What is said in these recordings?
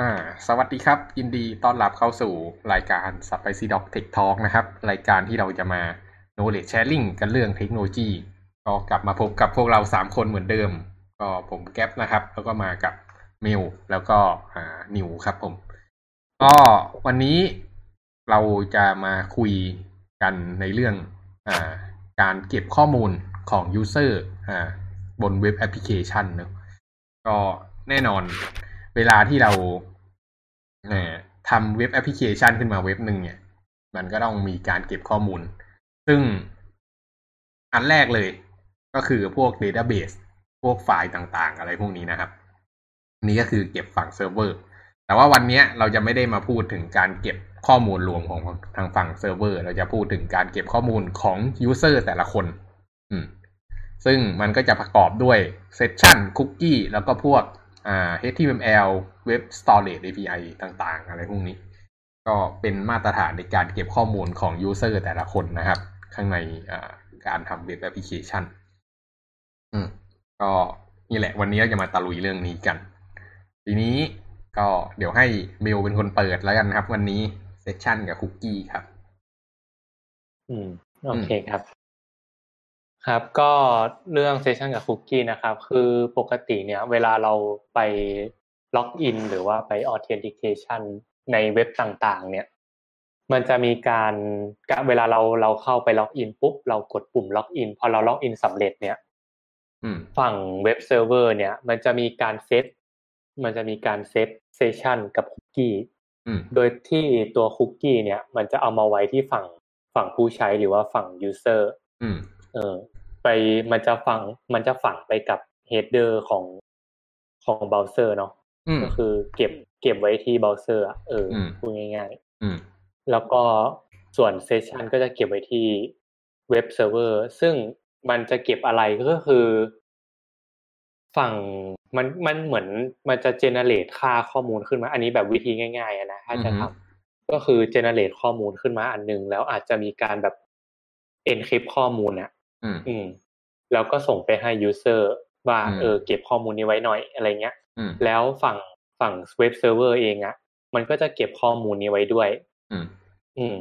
อ่า สวัสดีครับ ยินดีต้อนรับเข้าสู่รายการ Spicy Dog Tech Talk นะครับ รายการที่เราจะมา knowledge sharing กันเรื่องเทคโนโลยี ก็กลับมาพบกับพวกเราสามคนเหมือนเดิม ก็ผมแก๊ปนะครับ แล้วก็มากับมิวแล้วก็อ่านิวครับผม ก็วันนี้เราจะมาคุยกันในเรื่องอ่าการเก็บข้อมูลของ user อ่าบนเว็บแอปพลิเคชันเนอะก็แน่นอนเวลาที่เรา ทำเว็บแอปพลิเคชันขึ้นมาเว็บหนึ่งเนี่ย มันก็ต้องมีการเก็บข้อมูล ซึ่งอันแรกเลยก็คือพวก Database พวกไฟล์ต่างๆ อะไรพวกนี้นะครับ นี่ก็คือเก็บฝั่งเซิร์ฟเวอร์ แต่ว่าวันนี้เราจะไม่ได้มาพูดถึงการเก็บข้อมูลรวมของทางฝั่งเซิร์ฟเวอร์ เราจะพูดถึงการเก็บข้อมูลของ user แต่ละคน อืมซึ่งมันก็จะประกอบด้วย session คุกกี้แล้วก็พวก อ่า HTML Web Storage API ต่างๆ อะไรพวกนี้ ก็เป็นมาตรฐานในการเก็บข้อมูลของ user แต่ละคนนะครับ ข้างในการทำเว็บแอปพลิเคชัน อืม ก็นี่แหละวันนี้เราจะมาตะลุยเรื่องนี้กัน ทีนี้ก็เดี๋ยวให้เมลเป็นคนเปิดแล้วกันครับ วันนี้ session กับคุกกี้ครับ อืม โอเคครับ ครับก็เรื่อง session กับคุกกี้นะครับคือปกติเนี่ยเวลาเราไปล็อกอินหรือว่าไป authentication ในเว็บต่างๆ เนี่ย มันจะมีการเวลาเราเราเข้าไปล็อกอินปุ๊บเรากดปุ่มล็อกอินพอเราล็อกอินสำเร็จเนี่ยอืมฝั่งเว็บเซิร์ฟเวอร์เนี่ย มันจะมีการเซตมันจะมีการ set session กับคุกกี้อืมโดยที่ตัวคุกกี้เนี่ย มันจะเอามาไว้ที่ฝั่งฝั่งผู้ใช้หรือว่าฝั่ง user อืมเออ ไปมันจะฝังมันจะฝังไปกับ header ของของเบราว์เซอร์เนาะอืมก็คือเก็บเก็บไว้ที่เบราว์เซอร์อะเอออมพูดง่ายอืมๆแล้วก็ส่วน session ก็จะเก็บไว้ที่เว็บเซิร์ฟเวอร์ ซึ่งมันจะเก็บอะไรก็คือ ฝั่งมันมันเหมือนมันจะ generate ค่าข้อมูลขึ้นมา อันนี้แบบวิธีง่ายๆอะนะถ้าจะอือฮึทำก็คือ generate ข้อมูลขึ้นมาอันหนึ่ง แล้วอาจจะมีการแบบ encrypt ข้อมูลอะอืม อืมแล้วก็ส่งไปให้ user ว่าอืมเออเก็บข้อมูลนี้ไว้หน่อยอะไรเงี้ยอืมแล้วฝั่งฝั่งเว็บเซิร์ฟเวอร์เองอะ่ะ มันก็จะเก็บข้อมูลนี้ไว้ด้วยอืมอืม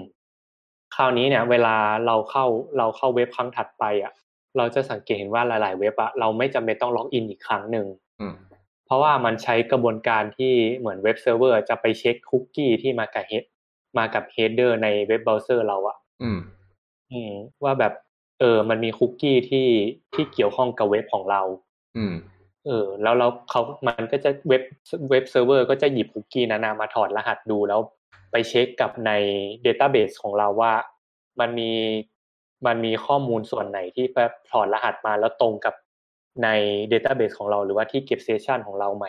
คราวนี้เนี่ย เวลาเราเข้าเราเข้าเว็บครั้งถัดไปอะ่ะ เราจะสังเกตเห็นว่าหลาย ๆ เว็บอะ่ะเราไม่จำเป็นต้องล็อกอินอีกครั้งหนึ่งอืมเพราะว่ามันใช้กระบวนการที่เหมือนเว็บเซิร์ฟเวอร์จะไปเช็คคุกกี้ที่มากับ head มากับ header ในเว็บเบราว์เซอร์เราอะอืมอืมว่าแบบ เออ มันมีคุกกี้ที่ที่เกี่ยวข้องกับเว็บของเรา อืม เออ แล้วเราเขามันก็จะเว็บเว็บเซิร์ฟเวอร์ก็จะหยิบคุกกี้นั้นนะมาถอดรหัสดูแล้วไปเช็คกับใน Database ของเราว่ามันมีมันมีข้อมูลส่วนไหนที่แบบถอดรหัสมาแล้วตรงกับใน Database ของเราหรือว่าที่เก็บ session ของเราไหม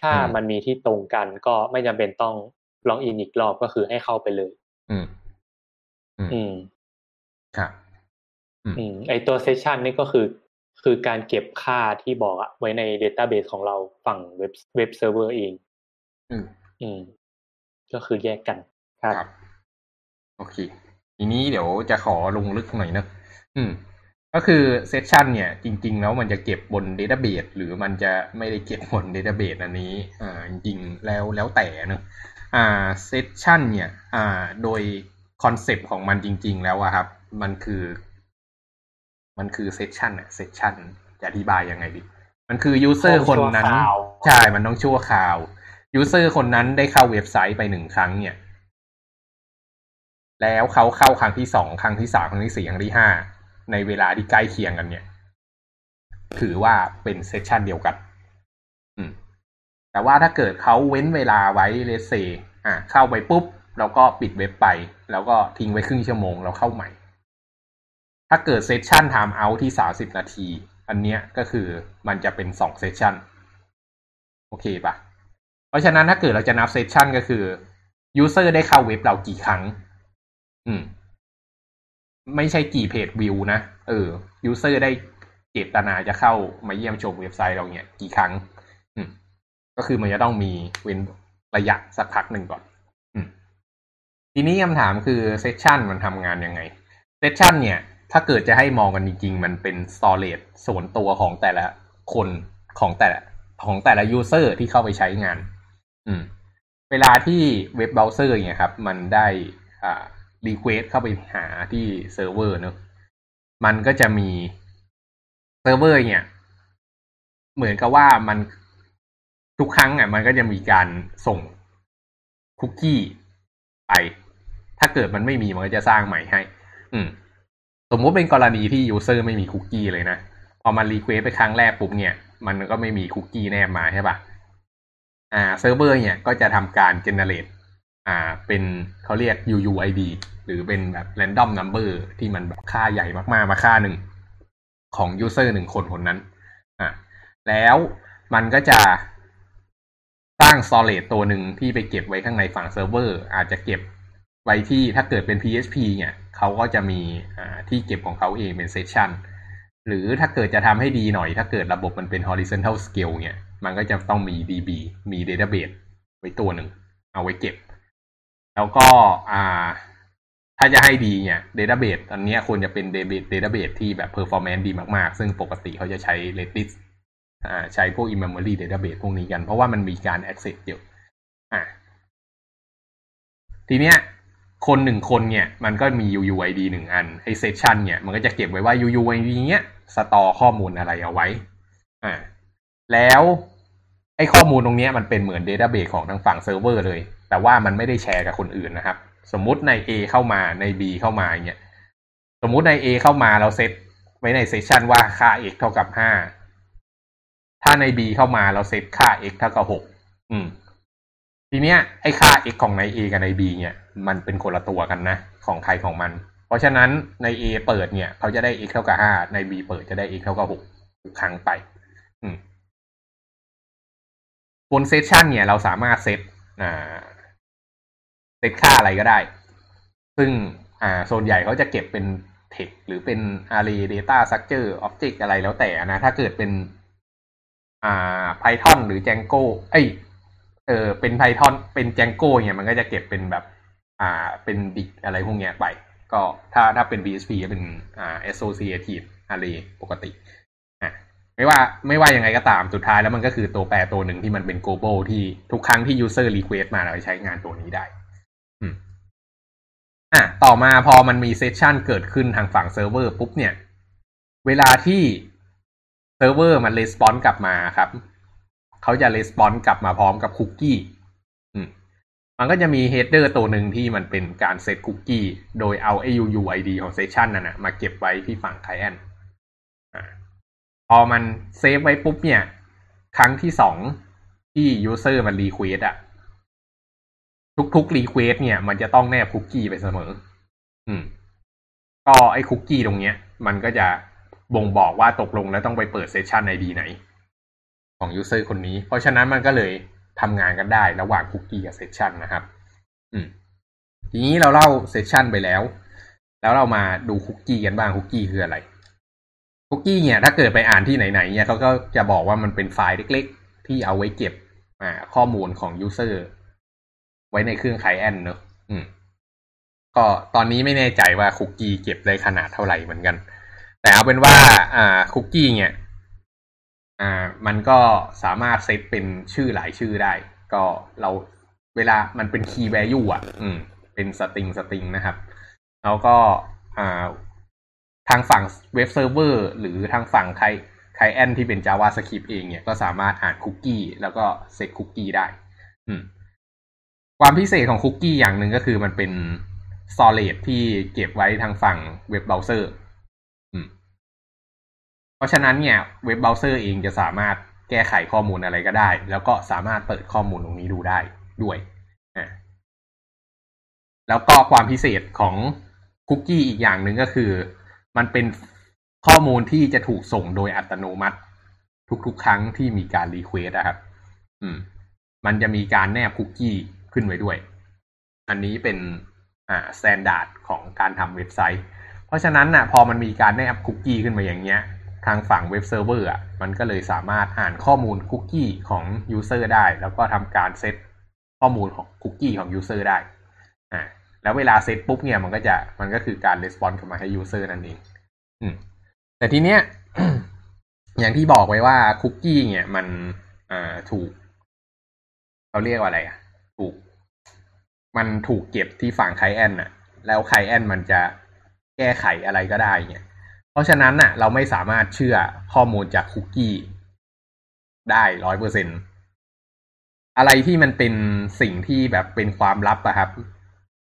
ถ้าอืมมันมีที่ตรงกันก็ไม่จำเป็นต้องล็อกอินอีกรอบก็คือให้เข้าไปเลย อืม อืมอืมครับ อืมไอตัว session นี่ก็คือ คือการเก็บค่าที่บอกอะไว้ใน Database ของเราฝั่งเว็บเว็บเซิร์ฟเวอร์เอง อืม อืม ก็คือแยกกันครับครับ โอเค ทีนี้เดี๋ยวจะขอลงลึกหน่อยนะอืม ก็คือ session เนี่ย จริง ๆ แล้วมันจะเก็บบน Database หรือมันจะไม่ได้เก็บบน Database อันนี้ อ่า จริงๆแล้วแล้วแต่เนอะอ่า session เนี่ย อ่า โดย concept ของมันจริง ๆ แล้วอะครับ มันคือ มันคือ session อะ session จะอธิบายยังไงดี มันคือ user คนนั้นชั่วคราวใช่มันต้องชั่วคราว user คนนั้นได้เข้าเว็บไซต์ไปหนึ่งครั้งเนี่ย แล้วเขาเข้าครั้งที่สองครั้งที่สามครั้งที่สี่ครั้งที่ห้าในเวลาที่ใกล้เคียงกันเนี่ย ถือว่าเป็น session เดียวกัน อืม แต่ว่าถ้าเกิดเขาเว้นเวลาไว้เลยซะเข้าไปปุ๊บ แล้วก็ปิดเว็บไป แล้วก็ทิ้งไว้ครึ่งชั่วโมงแล้วเข้าใหม่ ถ้าเกิด session timeout ที่สามสิบนาที อันเนี้ยก็คือมันจะเป็นสอง session โอเคปะเพราะฉะนั้นถ้าเกิดเราจะนับ session ก็คือ user ได้เข้าเว็บเรากี่ครั้ง อืม ไม่ใช่กี่ page view นะ เออ user ได้เจตนาจะเข้ามาเยี่ยมชมเว็บไซต์เราเนี่ยกี่ครั้ง อืม ก็คือมันจะต้องมีเว้นระยะสักพักหนึ่งก่อน อืม ทีนี้คำถามคือ session มันทำงานยังไง session เนี่ย ถ้าเกิดจะให้มองกันจริง ๆ มันเป็น storage ส่วนตัวของแต่ละคนของแต่ละของแต่ละ user ที่เข้าไปใช้งาน อืม เวลาที่เว็บเบราว์เซอร์เนี่ยครับ มันได้อ่า request เข้าไปหาที่เซิร์ฟเวอร์เนี่ยอะมันก็จะมีเซิร์ฟเวอร์เนี่ย เหมือนกับว่ามันทุกครั้งอะ มันก็จะมีการส่งคุกกี้ไป ถ้าเกิดมันไม่มีมันก็จะสร้างใหม่ให้ อืม สมมุติเป็นกรณีที่ user ไม่มีคุกกี้เลยนะพอมัน request ไปครั้งแรกปุ๊บเนี่ย มันก็ไม่มีคุกกี้แนบมาใช่ปะอ่าเซิร์ฟเวอร์เนี่ยก็จะทำการ generate อ่าเป็นเขาเรียก UUID หรือเป็นแบบ random number ที่มันแบบค่าใหญ่มากๆ มาค่าหนึ่งของ user หนึ่งคนคนนั้นอ่าแล้วมันก็จะสร้าง storage ตัวหนึ่งที่ไปเก็บไว้ข้างในฝั่งเซิร์ฟเวอร์ อาจจะเก็บ ไว้ที่ถ้าเกิดเป็น PHP เนี่ยเขาก็จะมีที่เก็บของเขาเองเป็น session หรือถ้าเกิดจะทำให้ดีหน่อย ถ้าเกิดระบบมันเป็น horizontal scale เนี่ยมันก็จะต้องมี DB มี database ไว้ตัวหนึ่ง เอาไว้เก็บ แล้วก็ถ้าจะให้ดีเนี่ย database อันนี้ควรจะเป็น database database ที่แบบ performance ดีมากๆ ซึ่งปกติเขาจะใช้ Redis ใช้พวก in-memory database พวกนี้กัน เพราะว่ามันมีการ access เยอะอ่าทีเนี้ย คนหนึ่งคนเนี่ยมันก็มี UUID หนึ่งอันไอ session เนี่ยมันก็จะเก็บไว้ว่า UUID เนี้ย store ข้อมูลอะไรเอาไว้อ่าแล้วไอข้อมูลตรงนี้มันเป็นเหมือน database ของทางฝั่งเซิร์ฟเวอร์เลย แต่ว่ามันไม่ได้แชร์กับคนอื่นนะครับ สมมุติใน A เข้ามาใน B เข้ามาเนี่ยสมมุติใน A เข้ามาเราเซตไว้ในเซสชันว่าค่า x เท่ากับห้าถ้าใน B เข้ามาเราเซตค่า x เท่ากับหกอืม ทีเนี้ยไอ้ค่า x ของใน A กับใน B เนี่ย มันเป็นคนละตัวกันนะ ของใครของมัน เพราะฉะนั้นใน A เปิดเนี่ย เขาจะได้ x เท่ากับห้าใน B เปิดจะได้ x เท่ากับหกทุกครั้งไปอืมบนเซสชันเนี่ย เราสามารถเซตเซตค่าอะไรก็ได้ ซึ่งอ่าโซนใหญ่เขาจะเก็บเป็น text หรือเป็น array data structure object อะไรแล้วแต่นะ ถ้าเกิดเป็นอ่า Python หรือ Django เอ้ย เออเป็น Python เป็น Django เนี่ยมันก็จะเก็บเป็นแบบ อ่าเป็นดิกอะไรพวกเนี้ยไป ก็ถ้าถ้าเป็น PHP ก็เป็นอ่า associative array ปกติอะไม่ว่าไม่ว่ายังไงก็ตามสุดท้ายแล้วมันก็คือตัวแปรตัวหนึ่งที่มันเป็น global ที่ทุกครั้งที่ user request มาเราใช้งานตัวนี้ได้อืมอะต่อมาพอมันมี session เกิดขึ้นทางฝั่งเซิร์ฟเวอร์ปุ๊บเนี่ย เวลาที่เซิร์ฟเวอร์มัน response กลับมาครับ เขาจะ response กลับมาพร้อมกับคุกกี้มันก็จะมี header ตัวหนึ่งที่มันเป็นการเซตคุกกี้ โดยเอา AUUID ของเซสชันนั่นนะมาเก็บไว้ที่ฝั่ง client พอมัน save ไว้ปุ๊บเนี่ย ครั้งที่สองที่ user มัน request อะทุกๆ request เนี่ย มันจะต้องแนบคุกกี้ไปเสมอ อืม ก็ไอ้คุกกี้ตรงเนี้ย มันก็จะบ่งบอกว่าตกลงแล้วต้องไปเปิด session ID ไหน ของ user คนนี้ เพราะฉะนั้นมันก็เลยทำงานกันได้ระหว่างคุกกี้กับ session นะครับ อืม ทีนี้เราเล่า session ไปแล้ว แล้วเรามาดูคุกกี้กันบ้างคุกกี้คืออะไรคุกกี้เนี่ยถ้าเกิดไปอ่านที่ไหนๆเนี่ยเขาก็จะบอกว่ามันเป็นไฟล์เล็กๆ ที่เอาไว้เก็บอ่าข้อมูลของ user ไว้ในเครื่อง client เนอะอืม ก็ตอนนี้ไม่แน่ใจว่าคุกกี้เก็บได้ขนาดเท่าไหร่เหมือนกัน แต่เอาเป็นว่า อ่าคุกกี้เนี่ย อ่ามันก็สามารถเซตเป็นชื่อหลายชื่อได้ ก็เราเวลามันเป็น key value อะ อืม เป็น string string นะครับ แล้วก็อ่าทางฝั่งเว็บเซิร์ฟเวอร์หรือทางฝั่ง client client ที่เป็น JavaScript เองเนี่ยก็สามารถอ่านคุกกี้แล้วก็เซตคุกกี้ได้อืมความพิเศษของคุกกี้อย่างหนึ่งก็คือมันเป็น storage ที่เก็บไว้ทางฝั่งเว็บเบราว์เซอร์ เพราะฉะนั้นเนี่ยเว็บเบราว์เซอร์เองจะสามารถแก้ไขข้อมูลอะไรก็ได้ แล้วก็สามารถเปิดข้อมูลตรงนี้ดูได้ด้วยนะแล้วก็ความพิเศษของคุกกี้อีกอย่างหนึ่งก็คือ มันเป็นข้อมูลที่จะถูกส่งโดยอัตโนมัติ ทุกๆ ครั้งที่มีการ request นะครับ อืม มันจะมีการแนบคุกกี้ขึ้นไว้ด้วย อันนี้เป็นอ่า standard ของการทำเว็บไซต์ เพราะฉะนั้นน่ะ พอมันมีการแนบคุกกี้ขึ้นมาอย่างเงี้ย ทางฝั่งเว็บเซิร์ฟเวอร์อะมันก็เลยสามารถอ่านข้อมูลคุกกี้ของ user ได้ แล้วก็ทำการเซตข้อมูลของคุกกี้ของ user ได้อ่าแล้วเวลาเซตปุ๊บเนี่ยมันก็จะมันก็คือการ response กลับมาให้ user นั่นเองอืมแต่ทีเนี้ยอย่างที่บอกไว้ว่าคุกกี้เนี่ยมันอ่าถูกเขาเรียกว่าอะไรอะถูก มันถูกเก็บที่ฝั่งไคลแอนน่ะ แล้วไคลแอนมันจะแก้ไขอะไรก็ได้เนี่ย เพราะฉะนั้นน่ะ เราไม่สามารถเชื่อข้อมูลจากคุกกี้ ได้ร้อยเปอร์เซ็นอะไรที่มันเป็นสิ่งที่แบบเป็นความลับอะครับ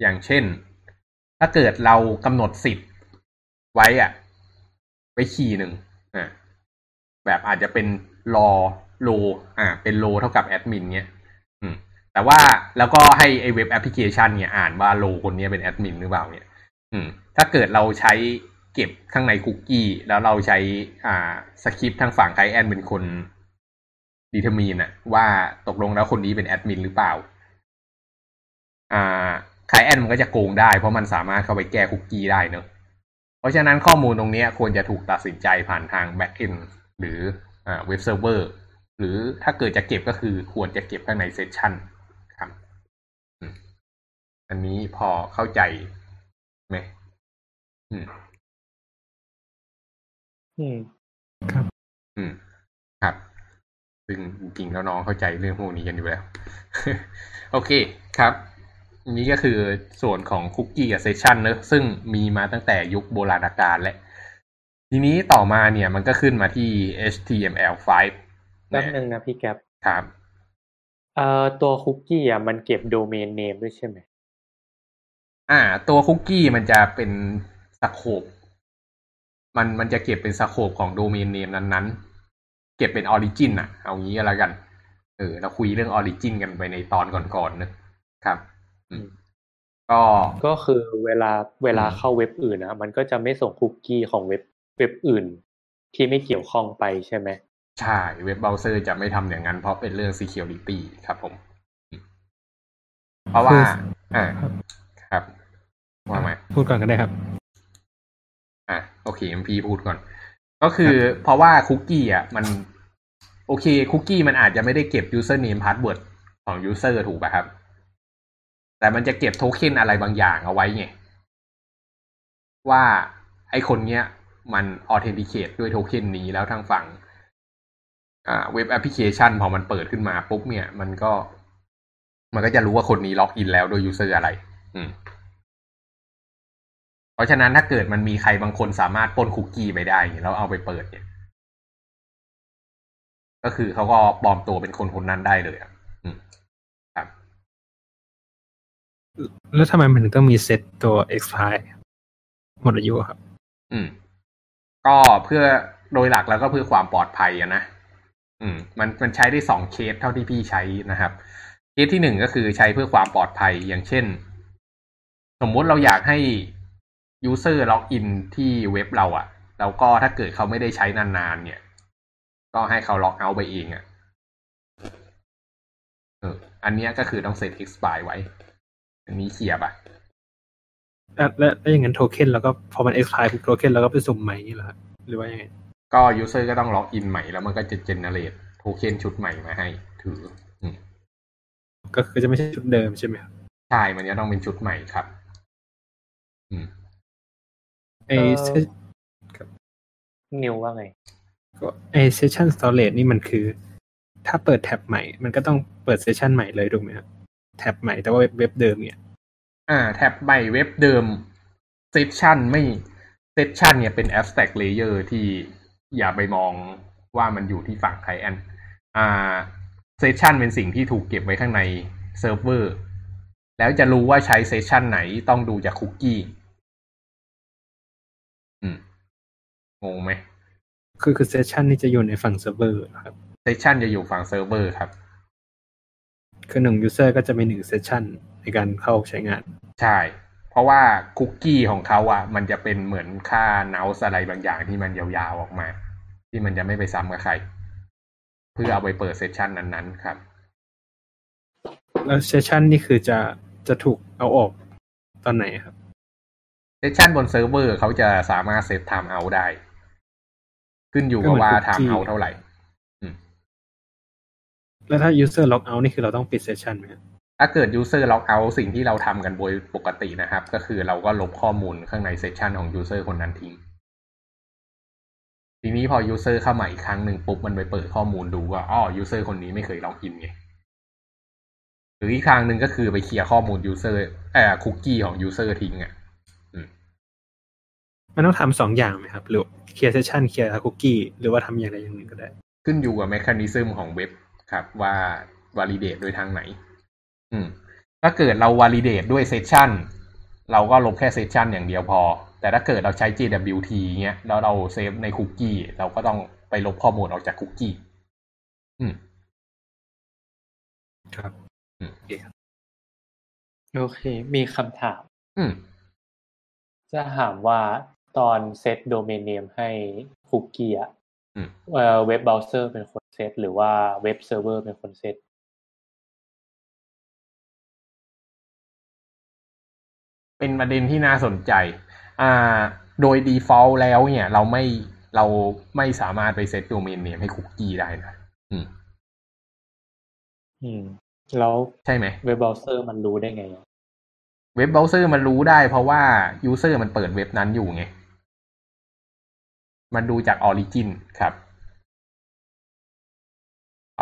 อย่างเช่น ถ้าเกิดเรากำหนดสิทธิ์ไว้อะไว้คีย์หนึ่งอ่าแบบอาจจะเป็นรอโลอ่า เป็น role เท่ากับแอดมินเนี้ยอืม แต่ว่าแล้วก็ให้ไอเว็บแอปพลิเคชันเนี่ยอ่านว่า role คนนี้เป็นแอดมินหรือเปล่าเนี่ย อืม ถ้าเกิดเราใช้ เก็บข้างในคุกกี้ แล้วเราใช้อ่าสคริปต์ทางฝั่ง client เป็นคน determine อะว่าตกลงแล้วคนนี้เป็นแอดมินหรือเปล่า อ่า client มันก็จะโกงได้เพราะมันสามารถเข้าไปแก้คุกกี้ได้เนอะเพราะฉะนั้นข้อมูลตรงนี้ควรจะถูกตัดสินใจผ่านทาง backendหรืออ่าเว็บเซิร์ฟเวอร์หรือถ้าเกิดจะเก็บก็คือควรจะเก็บข้างใน session ครับอันนี้พอเข้าใจไหมอืม อืมครับ อืม ครับ ซึ่งจริงๆแล้วน้องเข้าใจเรื่องพวกนี้กันอยู่แล้ว โอเคครับ นี่ก็คือส่วนของคุกกี้กับ session เนอะซึ่งมีมาตั้งแต่ยุคโบราณกาลและ ทีนี้ต่อมาเนี่ยมันก็ขึ้นมาที่ HTML5 แป๊บนึงนะพี่แก๊ปครับเอ่อตัวคุกกี้อะมันเก็บ domain name ด้วยใช่ไหมอ่า ตัวคุกกี้มันจะเป็น scope มันมันจะเก็บเป็น scope ของ domain name นั้นๆ เก็บเป็น origin อะเอางี้ก็แล้วกัน เออ เราคุยเรื่อง origin กันไปในตอนก่อนๆนะครับอืมก็ก็คือเวลาเวลาอืมเข้าเว็บอื่นนะมันก็จะไม่ส่งคุกกี้ของเว็บเว็บอื่น ที่ไม่เกี่ยวข้องไปใช่ไหมใช่เว็บเบราว์เซอร์จะไม่ทำอย่างนั้นเพราะเป็นเรื่อง security ครับผมอืมเพราะว่าอ่าครับครับว่ามาพูดก่อนก็ได้ครับ อะโอเคพี่พูดก่อน ก็คือเพราะว่าคุกกี้อะมัน โอเค คุกกี้มันอาจจะไม่ได้เก็บ username password ของ user ถูกป่ะครับ แต่มันจะเก็บโทเค็นอะไรบางอย่างเอาไว้ไงว่าไอคนเนี้ยมัน authenticate ด้วยโทเค็นนี้แล้วทางฝั่งอ่าเว็บแอปพลิเคชันพอมันเปิดขึ้นมาปุ๊บเนี่ย มันก็ มันก็จะรู้ว่าคนนี้ล็อกอินแล้วโดย user อะไร อืม เพราะฉะนั้นถ้าเกิดมันมีใครบางคนสามารถปล้นคุกกี้ไปได้แล้วเอาไปเปิดเนี่ย ก็คือเขาก็ปลอมตัวเป็นคนคนนั้นได้เลยอะอืมครับ แล้วทำไมมันถึงต้องมีเซตตัว expire หมดอายุอะครับ อืม ก็เพื่อโดยหลักแล้วก็เพื่อความปลอดภัยอะนะอืม มันมันใช้ได้สองเคสเท่าที่พี่ใช้นะครับ เคสที่หนึ่งก็คือใช้เพื่อความปลอดภัยอย่างเช่น สมมุติเราอยากให้ user ล็อกอินที่เว็บเราอะแล้วก็ถ้าเกิดเขาไม่ได้ใช้นานๆเนี่ย ก็ให้เขาล็อกเอาท์ไปเองอะเอออันเนี้ยก็คือต้องเซต expire ไว้ อันนี้เคลียร์ปะแล้วแล้วแล้วอย่างนั้นโทเค็นแล้วก็พอมัน expire ปุ๊บโทเค็นแล้วก็ไปสุ่มใหม่นี่เหรอครับหรือว่ายังไง ก็ user ก็ต้องล็อกอินใหม่แล้วมันก็จะ generate โทเค็นชุดใหม่มาให้ ถืออืมก็คือจะไม่ใช่ชุดเดิมใช่ไหมครับใช่ มันจะต้องเป็นชุดใหม่ครับ อืม ไอเอ่อนิวว่าไงไอ session storage นี่มันคือ ถ้าเปิดแท็บใหม่ มันก็ต้องเปิดเซสชันใหม่เลยถูกไหมครับแท็บใหม่แต่ว่าเว็บเว็บเดิมเนี่ย อ่า แท็บใหม่เว็บเดิม session ไม่ session เนี่ยเป็น abstract layer ที่อย่าไปมองว่ามันอยู่ที่ฝั่ง client อ่า session เป็นสิ่งที่ถูกเก็บไว้ข้างในเซิร์ฟเวอร์แล้วจะรู้ว่าใช้ session ไหนต้องดูจากคุกกี้ อืมงงไหมคือคือ session นี่จะอยู่ในฝั่งเซิร์ฟเวอร์ครับ session จะอยู่ฝั่งเซิร์ฟเวอร์ครับ คือหนึ่ง user ก็จะมีหนึ่ง session ในการเข้าใช้งาน ใช่ เพราะว่าคุกกี้ของเขาอะ มันจะเป็นเหมือนค่า nonce อะไรบางอย่างที่มันยาวๆออกมา ที่มันจะไม่ไปซ้ำกับใคร เพื่อเอาไปเปิด session นั้นๆครับ แล้ว session นี่คือจะจะถูกเอาออกตอนไหนครับ session บนเซิร์ฟเวอร์เขาจะสามารถ set timeout ได้ ขึ้นอยู่กับว่า timeout เท่าไหร่แล้วถ้า user log out นี่คือเราต้องปิด session ไหมครับถ้าเกิด user log out สิ่งที่เราทำกันโดยปกตินะครับ ก็คือเราก็ลบข้อมูลข้างใน session ของ user คนนั้นทิ้ง ทีนี้พอ user เข้ามาอีกครั้งหนึ่งปุ๊บมันไปเปิดข้อมูลดูว่าอ๋อ user คนนี้ไม่เคยล็อกอินไงหรืออีกทางหนึ่งก็คือไปเคลียร์ข้อมูล user เอ่อคุกกี้ของ user ทิ้งอะ มันต้องทำสองอย่างไหมครับ หรือเคลียร์ session เคลียร์คุกกี้หรือว่าทำอย่างใดอย่างหนึ่งก็ได้ ขึ้นอยู่กับ mechanism ของเว็บครับ ว่า validate โดยทางไหน อืม ถ้าเกิดเรา validate ด้วย session เราก็ลบแค่ session อย่างเดียวพอ แต่ถ้าเกิดเราใช้ JWT เงี้ยแล้วเราเซฟในคุกกี้เราก็ต้องไปลบข้อมูลออกจากคุกกี้ อืม ครับ อืมโอเคครับโอเคมีคำถาม อืม จะถามว่า ตอน set domain name ให้คุกกี้อะอืมเอ่อเว็บเบราว์เซอร์เป็นคนเซตหรือว่าเว็บเซิร์ฟเวอร์เป็นคนเซตเป็นประเด็นที่น่าสนใจ อ่า โดย default แล้วเนี่ย เราไม่เราไม่สามารถไป set domain name ให้คุกกี้ได้นะ อืม อืม แล้วใช่ไหมเว็บเบราว์เซอร์มันรู้ได้ไงอะเว็บเบราว์เซอร์มันรู้ได้เพราะว่า user มันเปิดเว็บนั้นอยู่ไง มันดูจาก origin ครับ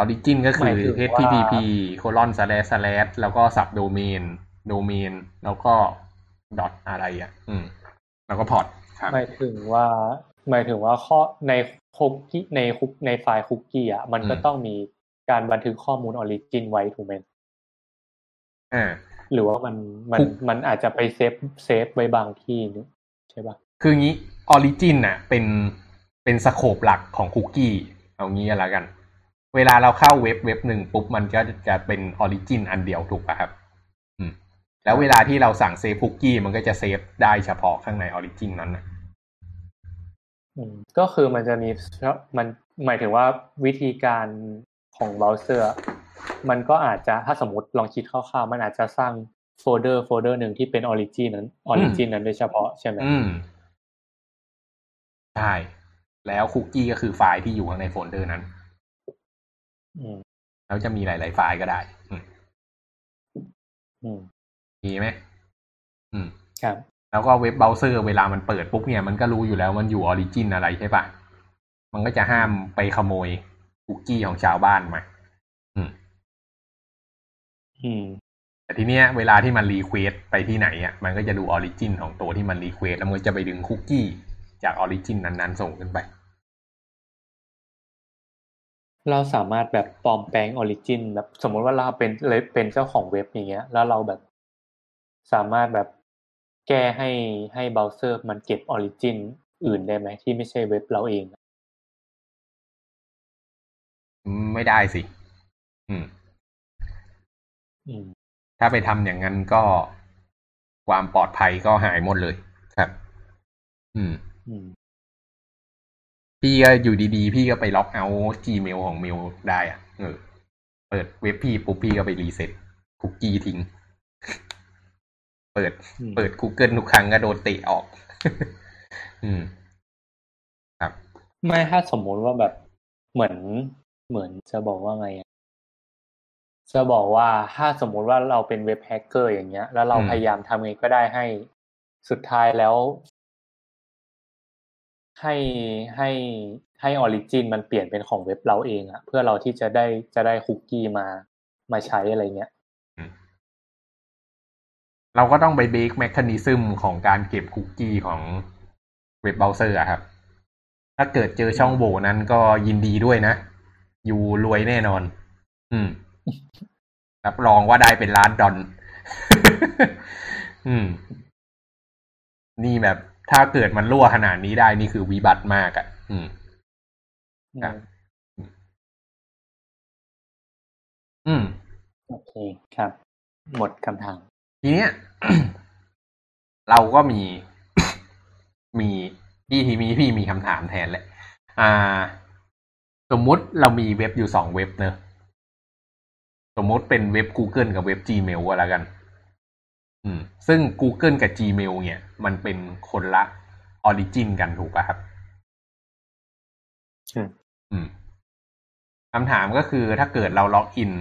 origin ก็คือ http colon slash slash แล้วก็ subdomain domain แล้วก็ dot อะไรอะ อืม แล้วก็ port ครับหมายถึงว่า หมายถึงว่าข้อในคุกกี้ในคุกในไฟล์คุกกี้อะ มันก็อืมต้องมีการบันทึกข้อมูล origin ไว้ถูกไหมอ่าหรือว่ามันมันคุกมันอาจจะไปเซฟเซฟไว้บางที่นึงใช่ปะ คืองี้ origin น่ะเป็นเป็น scope หลักของคุกกี้ เอางี้ก็แล้วกัน เวลาเราเข้าเว็บเว็บหนึ่งปุ๊บมันก็จะเป็น origin อันเดียวถูกป่ะครับ อืม แล้วเวลาที่เราสั่งเซฟคุกกี้มันก็จะเซฟได้เฉพาะข้างใน origin นั้นนะอืมก็คือมันจะมีมันหมายถึงว่าวิธีการของเบราว์เซอร์ มันก็อาจจะถ้าสมมติลองคิดคร่าวๆมันอาจจะสร้างโฟลเดอร์โฟลเดอร์หนึ่งที่เป็น origin นั้น origin นั้นโดยเฉพาะใช่ไหม อืมใช่แล้วคุกกี้ก็คือไฟล์ที่อยู่ข้างในโฟลเดอร์นั้นอืมแล้วจะมีหลาย ๆ ไฟล์ก็ได้อืมอืมมีไหมอืมครับ แล้วก็เว็บเบราว์เซอร์เวลามันเปิดปุ๊บเนี่ยมันก็รู้อยู่แล้วมันอยู่ origin อะไรใช่ปะมันก็จะห้ามไปขโมยคุกกี้ของชาวบ้านมา อืม อืมแต่ทีเนี้ยเวลาที่มัน request ไปที่ไหนอะมันก็จะดู origin ของตัวที่มัน request แล้วมันก็จะไปดึงคุกกี้ จาก origin นั้นๆ ส่งขึ้นไป เราสามารถแบบปลอมแปลง origin แบบสมมติว่าเราเป็นเลยเป็นเจ้าของเว็บอย่างเงี้ย แล้วเราแบบสามารถแบบแก้ให้ให้เบราว์เซอร์มันเก็บ origin อื่นได้ไหมที่ไม่ใช่เว็บเราเองอะไม่ได้สิ อืม อืม ถ้าไปทำอย่างนั้นก็ความปลอดภัยก็หายหมดเลยครับ อืม อืม พี่ก็อยู่ดีๆ พี่ก็ไปล็อกเอาท์ Gmail ของมิวได้อะเออ เปิดเว็บพี่ปุ๊บพี่ก็ไปรีเซ็ตคุกกี้ทิ้ง เปิด อืม เปิด Google ทุกครั้งก็โดนเตะออก อืมครับไม่ถ้าสมมุติว่าแบบเหมือนเหมือนจะบอกว่าไงอะจะบอกว่าถ้าสมมุติว่าเราเป็นเว็บแฮกเกอร์อย่างเงี้ย แล้วเราอืม พยายามทำไงก็ได้ให้สุดท้ายแล้ว ให้ให้ให้ origin มันเปลี่ยนเป็นของเว็บเราเองอะเพื่อเราที่จะได้จะได้คุกกี้มามาใช้อะไรเงี้ยเราก็ต้องไป break mechanism ของการเก็บคุกกี้ของเว็บเบราว์เซอร์อะครับ ถ้าเกิดเจอช่องโหว่นั้นก็ยินดีด้วยนะ อยู่รวยแน่นอน อืม รับรองว่าได้เป็นล้านดอลอืม นี่แบบ ถ้าเกิดมันรั่วขนาดนี้ได้นี่คือวิบัติมากอะ่ะ อืมครับอืมโอเคครับ หมดคำถาม ทีเนี้ย เราก็มีมีพี่ทีมีพี่มีคำถามแทนแหละ อ่า สมมุติเรามีเว็บอยู่สองเว็บเนอะสมมุติเป็นเว็บ Google กับเว็บ Gmail ก็แล้วกันอืม ซึ่ง Google กับ Gmail เนี่ย มันเป็นคนละออริจินกันถูกป่ะครับอืมอืมคำถามก็คือถ้าเกิดเราล็อกอิน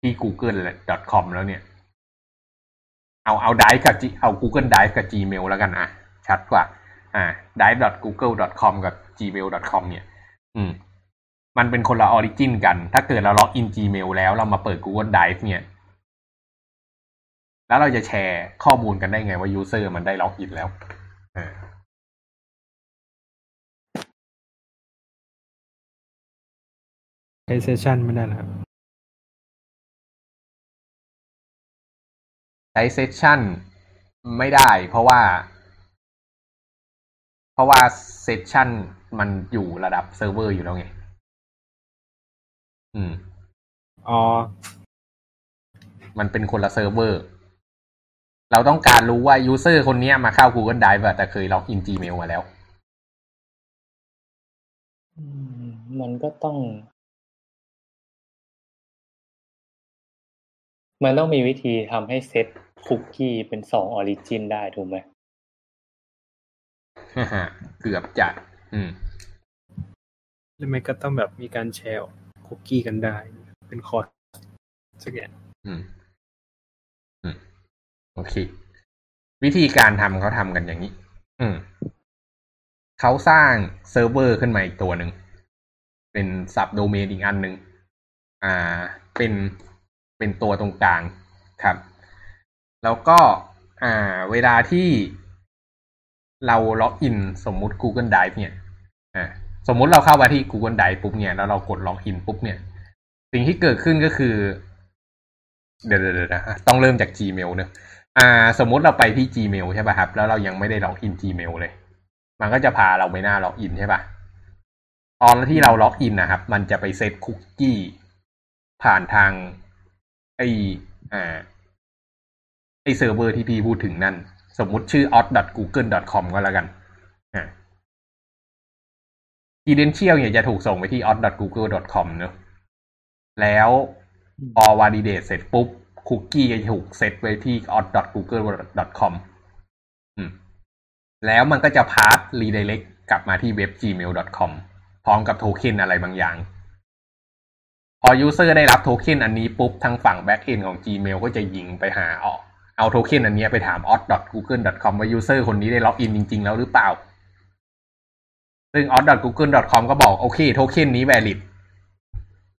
ที่ google.com แล้วเนี่ย เอาเอา Drive กับ G- เอา Google Drive กับ Gmail แล้วกันอะ ชัดกว่า อ่า drive.google.com กับ gmail.com เนี่ย อืม มันเป็นคนละ origin กัน ถ้าเกิดเราล็อกอิน Gmail แล้วเรามาเปิด Google Drive เนี่ย แล้วเราจะแชร์ข้อมูลกันได้ไงว่า user มันได้ล็อกอินแล้วอ่าใช้ session ไม่ได้แล้วครับใช้ session ไม่ได้ เพราะว่า เพราะว่า session มันอยู่ระดับเซิร์ฟเวอร์อยู่แล้วไง อืม อ๋อ มันเป็นคนละเซิร์ฟเวอร์ เราต้องการรู้ว่า user คนเนี้ยมาเข้า Google Drive อะแต่เคยล็อกอิน Gmail มาแล้วอืมมันก็ต้อง มันต้องมีวิธีทำให้เซตคุกกี้เป็นสอง origin ได้ถูกไหมเกือบจะอืมแล้วมันก็ต้องแบบมีการแชร์คุกกี้กันได้ เป็น CORS สักอย่างอืมอืม โอเค วิธีการทำเขาทำกันอย่างนี้ อืมเขาสร้างเซิร์ฟเวอร์ขึ้นมาอีกตัวหนึ่ง เป็นซับโดเมนอีกอันหนึ่งอ่า เป็น เป็นตัวตรงกลางครับ แล้วก็ อ่า เวลาที่เราล็อกอินสมมุติ Google Drive เนี่ย อ่า สมมุติเราเข้ามาที่ Google Drive ปุ๊บเนี่ย แล้วเรากดล็อกอินปุ๊บเนี่ย สิ่งที่เกิดขึ้นก็คือ เดี๋ยวเดี๋ยวนะต้องเริ่มจาก Gmail เนอะ อ่า สมมุติเราไปที่ Gmail ใช่ป่ะครับ แล้วเรายังไม่ได้ล็อกอิน Gmail เลย มันก็จะพาเราไปหน้าล็อกอินใช่ป่ะ ตอนที่เราล็อกอินนะครับ มันจะไปเซตคุกกี้ผ่านทางไอ้อ่าไอ้เซิร์ฟเวอร์ที่พี่พูดถึงนั่น สมมุติชื่อ ot.google.com ก็แล้วกันอ่า credential เนี่ยจะถูกส่งไปที่ ot.google.com เนอะแล้วพอ validate เสร็จปุ๊บ คุกกี้จะถูกเซตไว้ที่ ot.google.com แล้วมันก็จะพาส redirect กลับมาที่เว็บ gmail.com พร้อมกับโทเค็นอะไรบางอย่าง พอ user ได้รับโทเค็นอันนี้ปุ๊บ ทางฝั่ง backend ของ Gmail ก็จะยิงไปหาเอาเอาโทเค็นอันนี้ไปถาม ot.google.com ว่า user คนนี้ได้ล็อกอินจริง ๆ แล้วหรือเปล่า ซึ่ง auth.google.com ก็บอกโอเคโทเค็นนี้ valid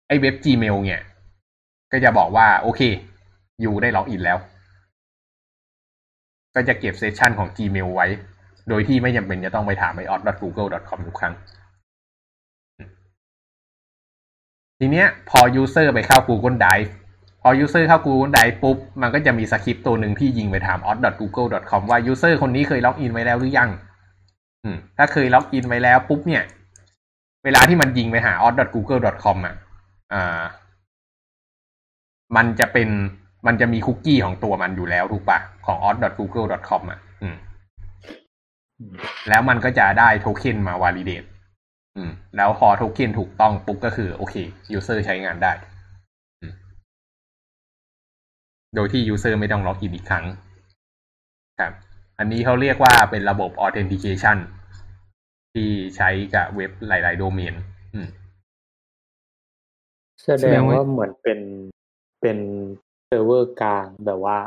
ไอ้เว็บ Gmail เนี่ย ก็จะบอกว่าโอเค you ได้ล็อกอินแล้ว ก็จะเก็บเซสชันของ Gmail ไว้ โดยที่ไม่จำเป็นจะต้องไปถามไอ ot.google.com ทุกครั้ง ทีเนี้ยพอ user ไปเข้า Google Drive พอ user เข้า Google Drive ปุ๊บ มันก็จะมีสคริปต์ตัวหนึ่งที่ยิงไปถาม ot.google.com ว่า user คนนี้เคยล็อกอินไว้แล้วหรือยังถ้าเคยล็อกอินไว้แล้วปุ๊บเนี่ย เวลาที่มันยิงไปหา ot.google.com อะอ่ามันจะเป็น มันจะมีคุกกี้ของตัวมันอยู่แล้วถูกปะของ ot.google.com อะ อืม แล้วมันก็จะได้โทเค็นมา validate อืม แล้วพอโทเค็นถูกต้องปุ๊บก็คือ โอเค user ใช้งานได้อืมโดยที่ user ไม่ต้องล็อกอินอีกครั้ง ครับ อันนี้เขาเรียกว่าเป็นระบบ authentication ที่ใช้กับเว็บหลาย ๆ โดเมน อืมแสดงว่าเหมือนเป็นเป็น เซิร์ฟเวอร์กลางแบบว่า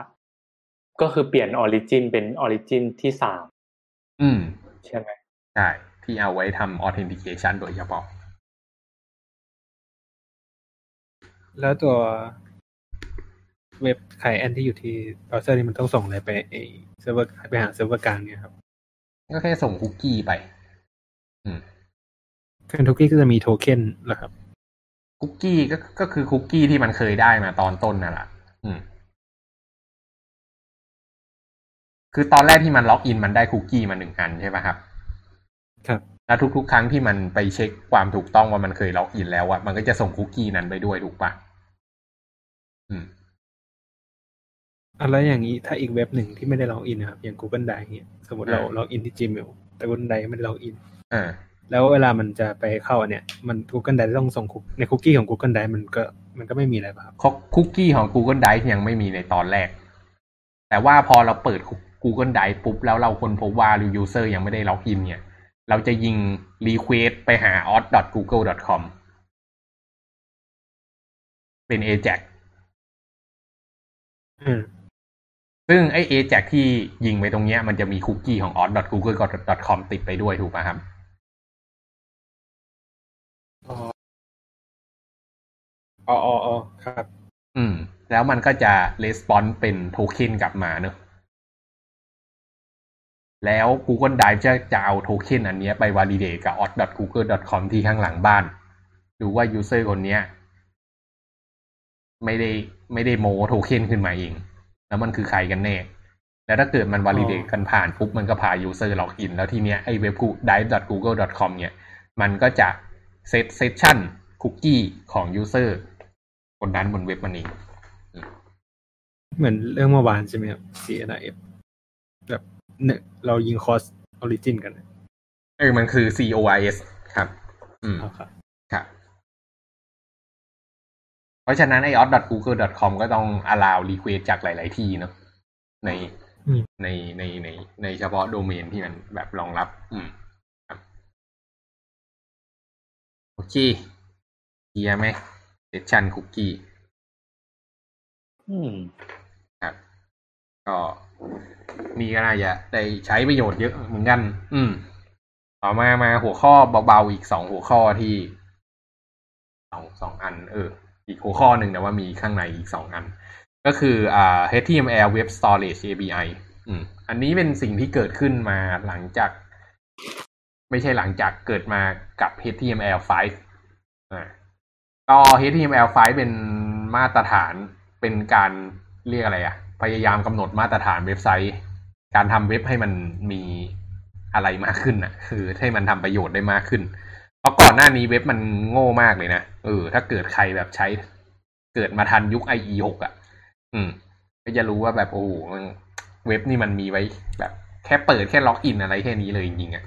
ก็คือเปลี่ยน origin เป็น origin ที่สามอืม ใช่ไหมใช่ ที่เอาไว้ทำ authentication โดยเฉพาะแล้วตัวเว็บ client ที่อยู่ที่เบราว์เซอร์นี่มันต้องส่งอะไรไปไอ้เซิร์ฟเวอร์ไปหาเซิร์ฟเวอร์กลางเนี่ยครับ ก็แค่ส่งคุกกี้ไป อืมเป็นทุกที่ก็จะมีโทเค็นเหรอครับ คุกกี้ก็ก็คือคุกกี้ที่มันเคยได้มาตอนต้นนั่นแหละ อืม คือตอนแรกที่มันล็อกอินมันได้คุกกี้มาหนึ่งอันใช่ไหมครับ ครับแล้วทุกๆ ครั้งที่มันไปเช็คความถูกต้องว่ามันเคยล็อกอินแล้วอะมันก็จะส่งคุกกี้นั้นไปด้วยถูกปะอืมอะไรอย่างนี้ถ้าอีกเว็บหนึ่งที่ไม่ได้ล็อกอินนะครับ อย่าง Google Drive เนี่ยสมมติเราอ่าล็อกอินที่ Gmail แต่ Google Drive ไม่ได้ล็อกอินอ่าแล้วเวลามันจะไปเข้าอันเนี่ยมัน Google Drive ต้องส่งคุกในคุกกี้ของ Google Drive มันก็ มันก็ไม่มีอะไรป่ะครับคุกกี้ของ Google Drive ยังไม่มีในตอนแรก แต่ว่าพอเราเปิด Google Drive ปุ๊บ แล้วเราค้นพบว่า user ยังไม่ได้ล็อกอินเนี่ย เราจะยิง request ไปหา auth.google.com เป็น AJAX อืมซึ่งไอ้ AJAX ที่ยิงไปตรงเนี้ยมันจะมีคุกกี้ของ auth.google.com ติดไปด้วยถูกป่ะครับ อ๋ออ๋ออ๋ออ๋อครับ อืม แล้วมันก็จะレスปอนเป็นโทเค็นกลับมาเนอะแล้ว Google Drive จะจะเอาโทเค็นอันนี้ไป validate กับ auth.google.com ที่ข้างหลังบ้าน ดูว่า user คนนี้ไม่ได้ไม่ได้โมโทเค็นขึ้นมาเอง แล้วมันคือใครกันแน่ แล้วถ้าเกิดมัน validate กันผ่านปุ๊บ มันก็พา user ล็อกอิน แล้วทีเนี้ยไอ้เว็บ drive.google.com เนี่ย มันก็จะ set session คุกกี้ของ user คนนั้นบนเว็บมันเองเหมือนเรื่องเมื่อวานใช่ไหมครับ CSRF แบบเนี่ยเรายิง cross origin กันเออมันคือ COIS ครับ อืมเอาครับครับเพราะฉะนั้นไอ้ auth.google.com ก็ต้อง allow request จากหลาย ๆ ที่เนาะในอืมในในในในเฉพาะโดเมนที่มันแบบรองรับ อืมครับโอเคเคลียร์ไหม เซสชันคุกกี้อืมครับก็นี่ก็น่าจะได้ใช้ประโยชน์เยอะเหมือนกัน อืม ต่อมามาหัวข้อเบาๆอีกสองหัวข้อที่สองสองอัน เออ อีกหัวข้อหนึ่งแต่ว่ามีข้างในอีกสองอัน ก็คืออ่า HTML Web Storage API อืม อันนี้เป็นสิ่งที่เกิดขึ้นมาหลังจาก ไม่ใช่หลังจากเกิดมากับ HTML5 อ่า ก็ HTML5 เป็นมาตรฐานเป็นการเรียกอะไรอะพยายามกำหนดมาตรฐานเว็บไซต์ การทำเว็บให้มันมีอะไรมากขึ้นอะคือให้มันทำประโยชน์ได้มากขึ้น เพราะก่อนหน้านี้เว็บมันโง่มากเลยนะเออ ถ้าเกิดใครแบบใช้ เกิดมาทันยุค IE หกอะอืม ก็จะรู้ว่าแบบโอ้โหเว็บนี่มันมีไว้แบบแค่เปิดแค่ล็อกอินอะไรแค่นี้เลยจริงๆอะ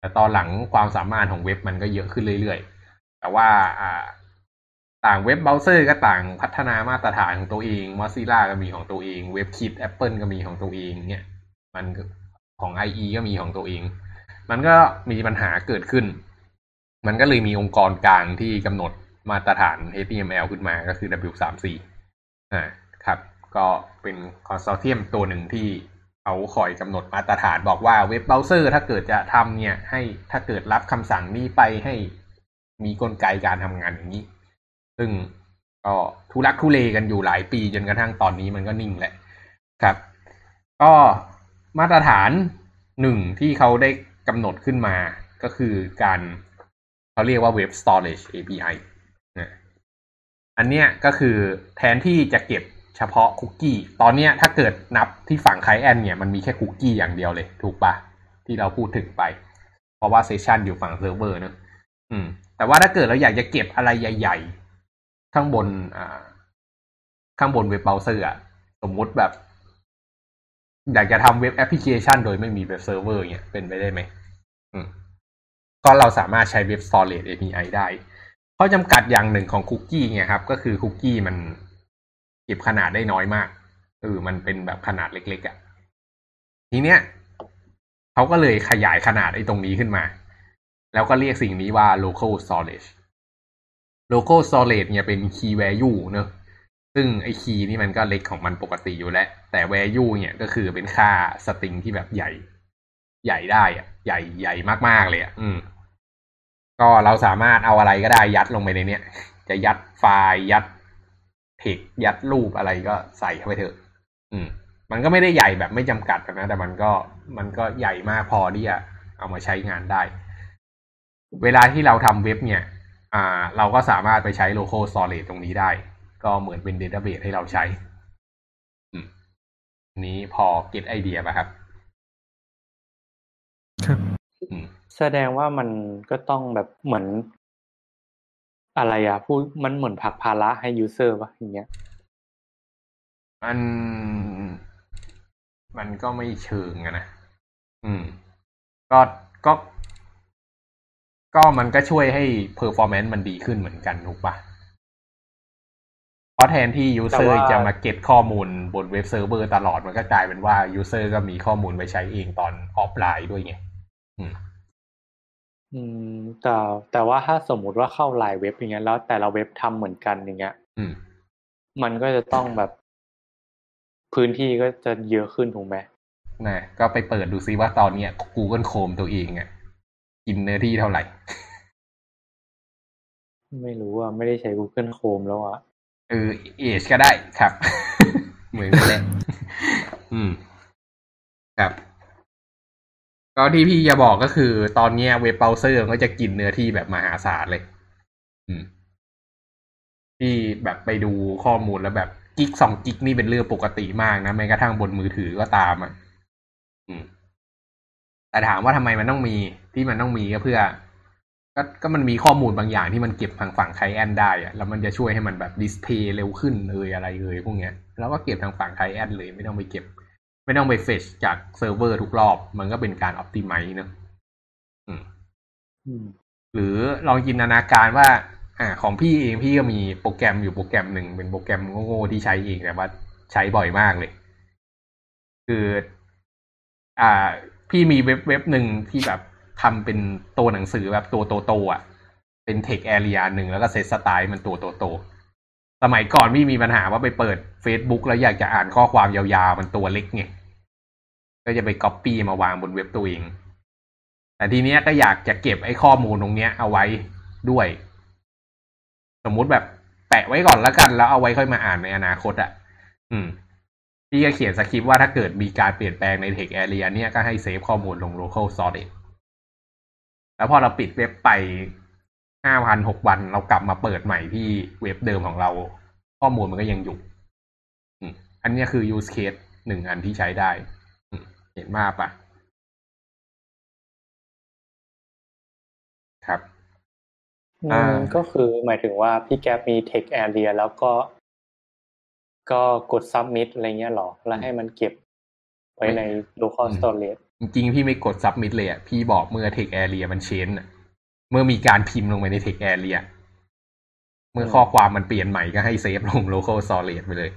แต่ตอนหลังความสามารถของเว็บมันก็เยอะขึ้นเรื่อยๆ แต่ว่าอ่า ต่างเว็บเบราว์เซอร์ก็ต่างพัฒนามาตรฐานของตัวเอง Mozilla ก็มีของตัวเอง WebKit Apple ก็มีของตัวเองเนี่ยมันของ IE ก็มีของตัวเอง มันก็มีปัญหาเกิดขึ้น มันก็เลยมีองค์กรกลางที่กำหนดมาตรฐาน HTML ขึ้นมาก็คือ W3C อ่าครับ ก็เป็น consortium ตัวหนึ่งที่เขาคอยกำหนดมาตรฐานบอกว่าเว็บเบราว์เซอร์ถ้าเกิดจะทำเนี่ย ให้ถ้าเกิดรับคำสั่งนี้ไปให้มีกลไกการทำงานอย่างนี้ ซึ่งก็ทุลักทุเลกันอยู่หลายปีจนกระทั่งตอนนี้มันก็นิ่งแหละครับ ก็มาตรฐานหนึ่งที่เขาได้กำหนดขึ้นมาก็คือการเขาเรียกว่า Web Storage API อันเนี้ยก็คือแทนที่จะเก็บเฉพาะคุกกี้ ตอนเนี้ยถ้าเกิดนับที่ฝั่งไคลแอนเนี่ยมันมีแค่คุกกี้อย่างเดียวเลย ถูกปะที่เราพูดถึงไป เพราะว่า session อยู่ฝั่งเซิร์ฟเวอร์นะอืม แต่ว่าถ้าเกิดเราอยากจะเก็บอะไรใหญ่ ๆ ข้างบน อ่า ข้างบนเว็บเบราว์เซอร์อะสมมุติแบบ อยากจะทำ web application โดยไม่มีเว็บเซิร์ฟเวอร์เนี่ยเป็นไปได้ไหมอืมก็เราสามารถใช้ web storage API ได้ข้อจำกัดอย่างหนึ่งของคุกกี้เนี่ยครับ ก็คือคุกกี้มันเก็บขนาดได้น้อยมากเออมันเป็นแบบขนาดเล็กๆอะ่ะ ทีเนี้ยเขาก็เลยขยายขนาดไอ้ตรงนี้ขึ้นมา แล้วก็เรียกสิ่งนี้ว่า local storage local storage เนี่ยเป็น key value เนอะซึ่งไอ้ key นี่มันก็เล็กของมันปกติอยู่แล้ว แต่ value เนี่ยก็คือเป็นค่าสตริงที่แบบใหญ่ ใหญ่ได้อะใหญ่ใหญ่มากๆเลยอะอืม ก็เราสามารถเอาอะไรก็ได้ยัดลงไปในเนี้ย จะยัดไฟล์ยัดเทคยัดรูปอะไรก็ใส่เข้าไปเถอะ อืม มันก็ไม่ได้ใหญ่แบบไม่จำกัดนะ แต่มันก็มันก็ใหญ่มากพอที่จะเอามาใช้งานได้ เวลาที่เราทำเว็บเนี่ย อ่า เราก็สามารถไปใช้ local storage ตรงนี้ได้ ก็เหมือนเป็น database ให้เราใช้อืมนี้พอเก็ตไอเดียป่ะครับ ครับอืมแสดงว่ามันก็ต้องแบบเหมือน อะไรอะพูดมันเหมือนผลักภาระให้ user ป่ะอย่างเงี้ยมันมันก็ไม่เชิงอะนะ อืม ก็ก็ ก็มันก็ช่วยให้ performance มันดีขึ้นเหมือนกันถูกปะเพราะแทนที่แต่ user ว่าจะมา get ข้อมูลบนเว็บเซิร์ฟเวอร์ตลอดมันก็กลายเป็นว่า user ก็มีข้อมูลไปใช้เองตอนออฟไลน์ด้วยไงอืมอืมแต่แต่ว่าถ้าสมมุติว่าเข้าหลายเว็บอย่างเงี้ยแล้วแต่ละเว็บทำเหมือนกันอย่างเงี้ย อืม มันก็จะต้องแบบ พื้นที่ก็จะเยอะขึ้นถูกไหมนะก็ไปเปิดดูซิว่าตอนเนี้ย Google Chrome ตัวเองอะ กินเนื้อที่เท่าไหร่ ไม่รู้อะ ไม่ได้ใช้ Google Chrome แล้วอะ เออเอชก็ได้ครับ เหมือนกันเลยอืม ครับ ก็ที่พี่จะบอกก็คือ ตอนเนี้ยเว็บเบราว์เซอร์ก็จะกินเนื้อที่แบบมหาศาลเลย อืมที่แบบไปดูข้อมูลแล้วแบบกิกสองกิกนี่เป็นเรื่องปกติมากนะแม้กระทั่งบนมือถือก็ตามอะ อืม แต่ถามว่าทำไมมันต้องมี ที่มันต้องมีก็เพื่อ ก็ก็มันมีข้อมูลบางอย่างที่มันเก็บทางฝั่งไคลแอนได้อะแล้วมันจะช่วยให้มันแบบดิสเพย์เร็วขึ้นเลยอะไรเลยพวกเนี้ยแล้วก็เก็บทางฝั่ง client เลยไม่ต้องไปเก็บ ไม่ต้องไป fetch จากเซิร์ฟเวอร์ทุกรอบ มันก็เป็นการออ t ติไม e เนอะอืมอืมหรือลองจินตนาการว่า อ่า ของพี่เองพี่ก็มีโปรแกรมอยู่โปรแกรมหนึ่งเป็นโปรแกรมโง่ๆที่ใช้เองแต่ว่าใช้บ่อยมากเลย คือ อ่า พี่มีเว็บเว็บหนึ่งที่แบบ ทำเป็นตัวหนังสือแบบตัวโตๆอะ เป็น text area หนึ่งแล้วก็ set style มันตัวโตๆสมัยก่อนพี่มีปัญหาว่าไปเปิด Facebook แล้วอยากจะอ่านข้อความยาวๆ มันตัวเล็กไงก็จะไปก๊อปปี้มาวางบนเว็บตัวเอง แต่ทีเนี้ยก็อยากจะเก็บไอ้ข้อมูลตรงเนี้ยเอาไว้ด้วย สมมุติแบบแปะไว้ก่อนแล้วกัน แล้วเอาไว้ค่อยมาอ่านในอนาคตอะ อืม พี่ก็เขียนสคริปต์ว่าถ้าเกิดมีการเปลี่ยนแปลงใน Text Area เนี่ยก็ให้ save ข้อมูลลง local storage แล้วพอเราปิดเว็บไปห้าพันหกวันเรากลับมาเปิดใหม่ที่เว็บเดิมของเรา ข้อมูลมันก็ยังอยู่อืมอันนี้คือ use case หนึ่งอันที่ใช้ได้อืมเห็นมากปะครับอือ่ามก็คือหมายถึงว่าพี่แก๊ปมี text area แล้วก็ ก็กด submit อะไรเงี้ยหรอ แล้วให้มันเก็บไว้ใน local storage จริงๆ พี่ไม่กด submit เลยอะ พี่บอกเมื่อ text area มัน change อะเมื่อมีการพิมพ์ลงไปใน text area เมื่อข้อความมันเปลี่ยนใหม่ก็ให้เซฟลง local storage ไปเลย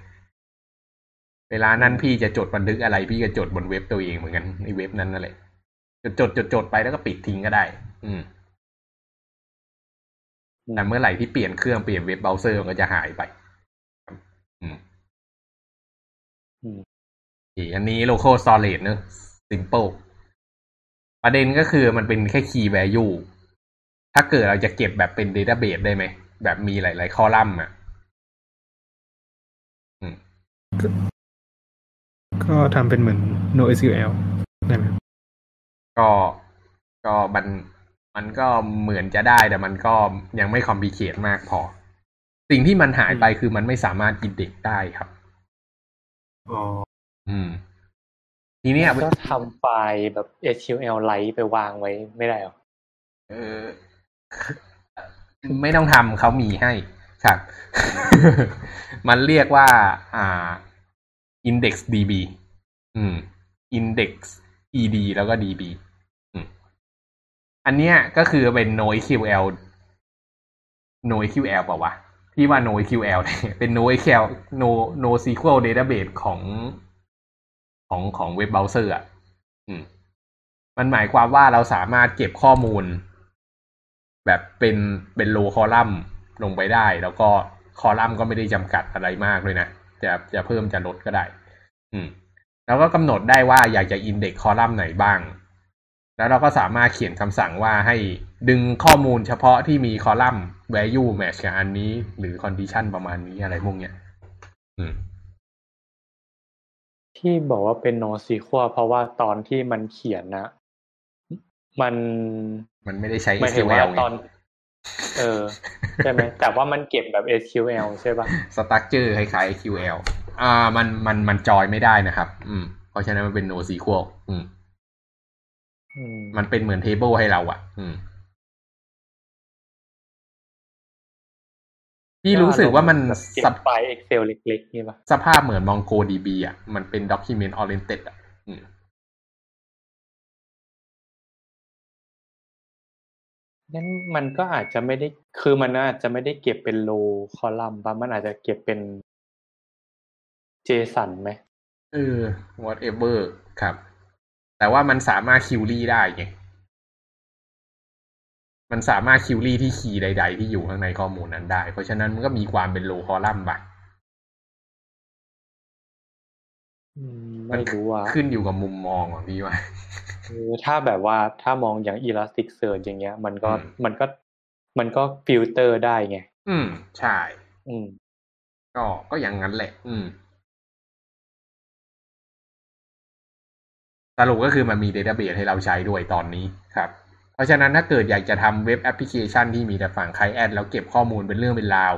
เวลานั้นพี่จะจดบันทึกอะไร พี่ก็จดบนเว็บตัวเองเหมือนกันในเว็บนั้นนั่นแหละจดจดจดจดไปแล้วก็ปิดทิ้งก็ได้ อืมแต่เมื่อไหร่ที่เปลี่ยนเครื่องเปลี่ยนเว็บเบราว์เซอร์มันก็จะหายไป อืมอืมโอเคอันนี้ local storage เนอะ simple ประเด็นก็คือมันเป็นแค่ key value ถ้าเกิดเราจะเก็บแบบเป็น database ได้ไหม แบบมีหลาย ๆ คอลัมน์อะอืมก็ทำเป็นเหมือน NoSQL ได้ไหมก็ก็มันมันก็เหมือนจะได้แต่มันก็ยังไม่คอมพลีเคทมากพอ สิ่งที่มันหายไปคือมันไม่สามารถอินเด็กได้ครับ อ๋อ อืม ทีเนี้ยก็ทำไฟล์แบบ SQL ไลท์ไปวางไว้ไม่ได้หรอเออ ไม่ต้องทำเขามีให้ครับ มันเรียกว่า อ่า index db อืม index ed แล้วก็ db อืมอันเนี้ยก็คือเป็น NoSQL NoSQL เปล่าวะพี่ว่า NoSQL เนี่ยเป็น NoSQL No NoSQL database ของ ของของเว็บเบราว์เซอร์อะอืมมันหมายความว่าเราสามารถเก็บข้อมูล แบบเป็นเป็น row column ลงไปได้ แล้วก็คอลัมน์ก็ไม่ได้จำกัดอะไรมากเลยนะ จะจะเพิ่มจะลดก็ได้ อืม แล้วก็กำหนดได้ว่าอยากจะอินเด็กคอลัมน์ไหนบ้าง แล้วเราก็สามารถเขียนคำสั่งว่าให้ดึงข้อมูลเฉพาะที่มีคอลัมน์ value match กับอันนี้ หรือ condition ประมาณนี้อะไรพวกเนี้ย อืม ที่บอกว่าเป็น NoSQL เพราะว่าตอนที่มันเขียนนะมัน มันไม่ได้ใช้หมายถึงว่า SQL ไงตอน เออ ใช่ไหม แต่ว่ามันเก็บแบบ SQL ใช่ปะสตั๊กเจอร์คล้ายๆ SQL อ่า มันมันมันจอยไม่ได้นะครับ อืม เพราะฉะนั้นมันเป็น NoSQL อืมอืม มันเป็นเหมือน table ให้เราอะ อืม พี่รู้สึกว่ามันแบบเก็สบไฟล์ Excel เล็กๆนี่ปะสภาพเหมือน MongoDB อะ มันเป็น document oriented อะอืมงั้นมันก็อาจจะไม่ได้ คือมันอาจจะไม่ได้เก็บเป็น row column ปะมันอาจจะเก็บเป็น JSON ไหมเออ whatever ครับ แต่ว่ามันสามารถ query ได้ไง มันสามารถคิวรี่ที่ key ใด ๆ ที่อยู่ข้างในข้อมูลนั้นได้ เพราะฉะนั้นมันก็มีความเป็น row columnลัมน์บะอืมไม่รู้อะขึ้นอยู่กับมุมมองอะพี่ว่าคือถ้าแบบว่าถ้ามองอย่าง Elasticsearch อย่างเงี้ย มันก็อืมมันก็มันก็ฟิลเตอร์ได้ไง อืม ใช่ อืม ก็ก็อย่างนั้นแหละ อืมสรุปก็คือมันมี database ให้เราใช้ด้วยตอนนี้ครับเพ ราะฉะนั้นถ้าเกิดอยากจะทำ web application ที่มีแต่ฝั่ง client แล้วเก็บข้อมูลเป็นเรื่องเป็นราว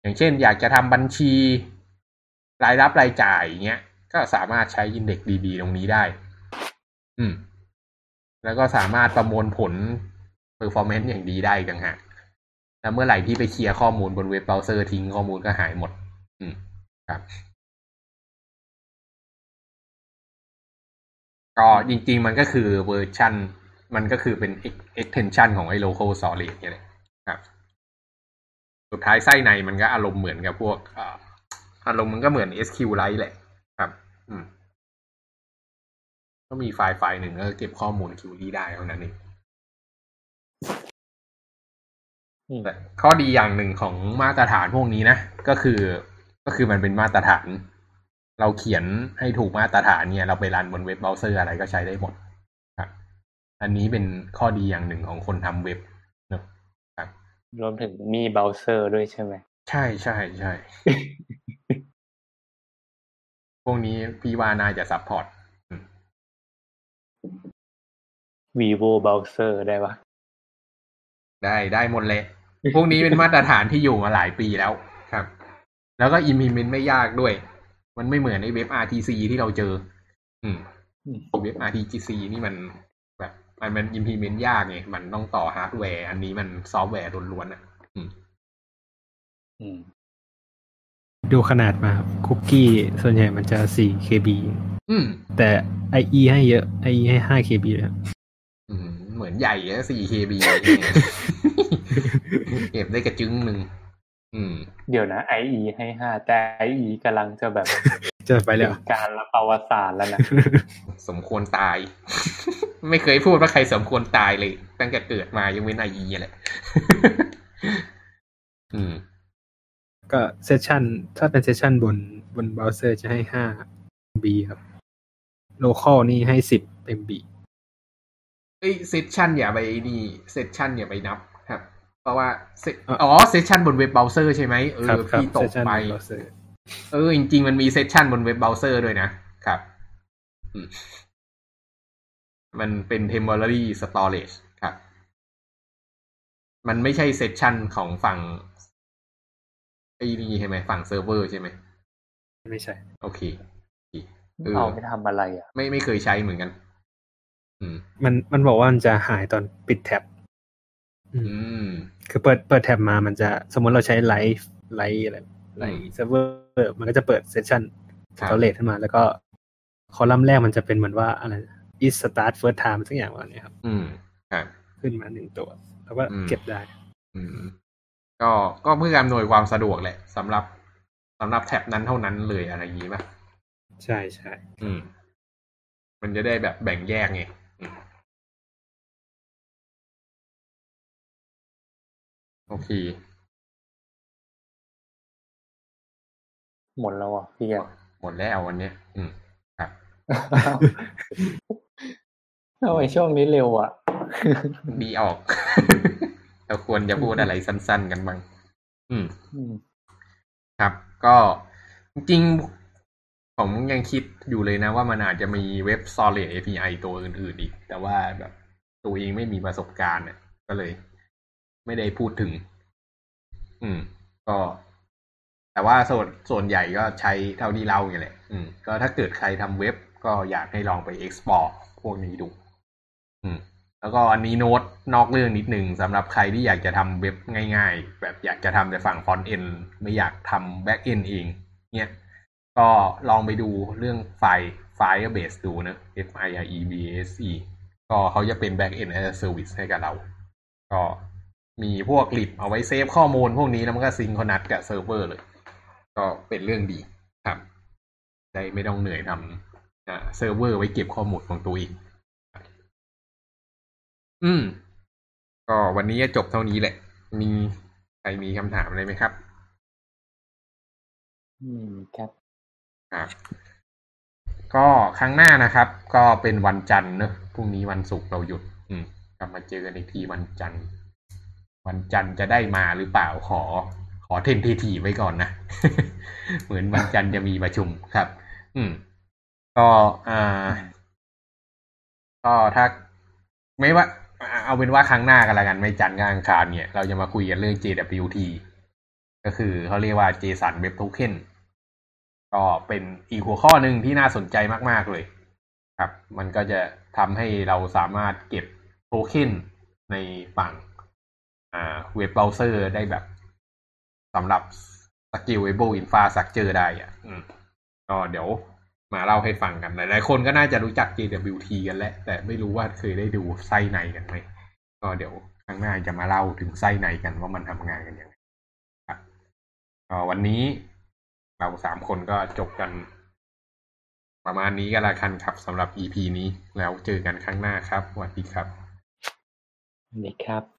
อย่างเช่น อยากจะทำบัญชี รายรับรายจ่ายเงี้ย ก็สามารถใช้ IndexedDB ตรงนี้ได้ อืม แล้วก็สามารถประมวลผล performance อย่างดีได้กังฮะแล้วเมื่อไหร่ที่ไปเคลียร์ข้อมูลบนเว็บเบราว์เซอร์ทิ้งข้อมูลก็หายหมด อืม ครับก็จริงๆมันก็คือเวอร์ชัน มันก็คือเป็น extension ของไอ้ local storage เนี่ยแหละครับ สุดท้ายไส้ในมันก็อารมณ์เหมือนกับพวกอารมณ์มันก็เหมือน SQLite แหละครับ อืม ก็มีไฟล์ไฟล์หนึ่งก็เก็บข้อมูล query ได้เท่านั้นเองแต่ข้อดีอย่างหนึ่งของมาตรฐานพวกนี้นะก็คือ ก็คือมันเป็นมาตรฐาน เราเขียนให้ถูกมาตรฐานเนี่ย เราไปรันบนเว็บเบราว์เซอร์อะไรก็ใช้ได้หมดครับ อันนี้เป็นข้อดีอย่างหนึ่งของคนทำเว็บเนอะครับ รวมถึงมีเบราว์เซอร์ด้วยใช่ไหม ใช่ใช่ใช่ พวกนี้พี่ว่าน่าจะ support vivo browser ได้ปะได้ได้หมดเลย พวกนี้เป็นมาตรฐานที่อยู่มาหลายปีแล้วครับ แล้วก็ implement ไม่ยากด้วย มันไม่เหมือนในเว็บ RTC ที่เราเจอ อืมเว็บ RTGC นี่มัน แบบมันมัน implement ยากไงมันต้องต่อฮาร์ดแวร์ อันนี้มันซอฟต์แวร์ล้วนๆอะอืมอืมดูขนาดมาครับคุกกี้ส่วนใหญ่มันจะ4 KB อืมแต่ IE ให้เยอะ IE ให้5 KB เลยครับอืมเหมือนใหญ่อะ 4KB เก็บได้กระจึ๋งหนึ่งอืมเดี๋ยวนะ IE ให้ห้าแต่ IE กำลังจะแบบ จะไปแล้วเป็นการละประวัติศาสตร์แล้วนะสมควรตาย ไม่เคยพูดว่าใครสมควรตายเลย ตั้งแต่เกิดมายังเว้น IE แหละอืม ก็ session ถ้าเป็น session บนบนเบราว์เซอร์จะให้5 MB ครับ local นี่ให้10 MB เอ้ย session อย่าไปนี่เซสชันอย่าไปนับครับ เพราะว่าเซอะอ๋อเซสชันบนเว็บเบราว์เซอร์ใช่ไหมเอครับอครับพี่ตเซกสชันไป เบราว์เซอร์เออ จริง ๆ มันมีเซสชันบนเว็บเบราว์เซอร์ด้วยนะครับอืมมันเป็น temporary storage ครับ มันไม่ใช่เซสชันของฝั่งไอ้นี่ใช่ไหมฝั่งเซิร์ฟเวอร์ใช่ไหมไม่ใช่ โอเคโอเคเออเอาไปทำอะไรอะ ไม่ไม่เคยใช้เหมือนกันอืมมันมันบอกว่ามันจะหายตอนปิดแท็บอือืมมคือเปิดเปิดแท็บมามันจะสมมติเราใช้ไลฟ์ไลฟ์อะไร ไลอืมฟ์เซิร์ฟเวอร์มันก็จะเปิดเซสชันคสรับตอเรจขึ้นมา แล้วก็คอลัมน์แรกมันจะเป็นเหมือนว่าอะไร is start first time สักอย่างว่านี้ครับ อืมครับขึ้นมาหนึ่งตัว แล้วก็อืมเก็บได้ อืม ก็ก็เพื่ออำนวยความสะดวกแหละสำหรับสำหรับแท็บนั้นเท่านั้นเลยอะไรอย่างนี้ป่ะ ใช่ใช่อืม มันจะได้แบบแบ่งแยกไงอืมโอเค หมดแล้วอะพี่อะหมดแล้ววันเนี้ยอืมครับทำไมช่วงนี้เร็วอะดีออกเราควรจะพูดอะไรสั้น ๆ กันบ้างอืมอืมครับ ก็จริงๆผมยังคิดอยู่เลยนะว่ามันอาจจะมีเว็บ Solid API ตัวอื่นๆอีก แต่ว่าแบบตัวเองไม่มีประสบการณ์เนี่ยก็เลย ไม่ได้พูดถึง อืม ก็ แต่ว่าส่วนส่วนใหญ่ก็ใช้เท่าที่เล่าอย่างแหละอืมก็ถ้าเกิดใครทำเว็บก็อยากให้ลองไป export พวกนี้ดู อืม แล้วก็อันนี้โน้ตนอกเรื่องนิดหนึ่งสำหรับใครที่อยากจะทำเว็บง่าย ๆ แบบอยากจะทำแต่ฝั่ง front end ไม่อยากทำ back end เอง เนี่ย ก็ลองไปดูเรื่องไฟล์ Firebase ดูนะ F I R E B A S E ก็เขาจะเป็น back end as a service ให้กับเรา ก็มีพวก lib เอาไว้เซฟข้อมูลพวกนี้แล้วมันก็ sync connect กับเซิร์ฟเวอร์เลย ก็เป็นเรื่องดีครับ ได้ไม่ต้องเหนื่อยทำอ่าเซิร์ฟเวอร์ไว้เก็บข้อมูลของตัวเองอืม ก็วันนี้จะจบเท่านี้แหละ มีใครมีคำถามอะไรไหมครับอืมครับครับ ก็ครั้งหน้านะครับ ก็เป็นวันจันทร์เนอะพรุ่งนี้วันศุกร์เราหยุด อืมกลับมาเจอกันอีกทีวันจันทร์ วันจันทร์จะได้มาหรือเปล่าขอข ออเทนเททีไว้ก่อนนะ เหมือนวันจันทร์จะมีประชุมครับ อืม ก็อ่าก็ถ้าไม่ว่า เอาเป็นว่าครั้งหน้ากันละกัน ไม่จันทร์ก็อังคารเนี่ย เราจะมาคุยกันเรื่อง JWT ก็คือเขาเรียกว่า JSON Web Token ก็เป็นอีกหัวข้อหนึ่งที่น่าสนใจมาก ๆ เลย ครับ มันก็จะทำให้เราสามารถเก็บโทเค็นในฝั่งอ่าเว็บเบราว์เซอร์ได้แบบ สำหรับ Scalable Infrastructure ได้อะอืมก็เดี๋ยวมาเล่าให้ฟังกัน หลายๆคนก็น่าจะรู้จัก JWT กันแล้ว แต่ไม่รู้ว่าเคยได้ดูไส้ในกันไหม ก็เดี๋ยวข้างหน้าจะมาเล่าถึงไส้ในกันว่ามันทำงานกันยังไงครับก็วันนี้เราสามคนก็จบกัน ประมาณนี้ก็แล้วกันครับสำหรับ EP นี้แล้วเจอกันครั้งหน้าครับสวัสดีครับนี่ครับ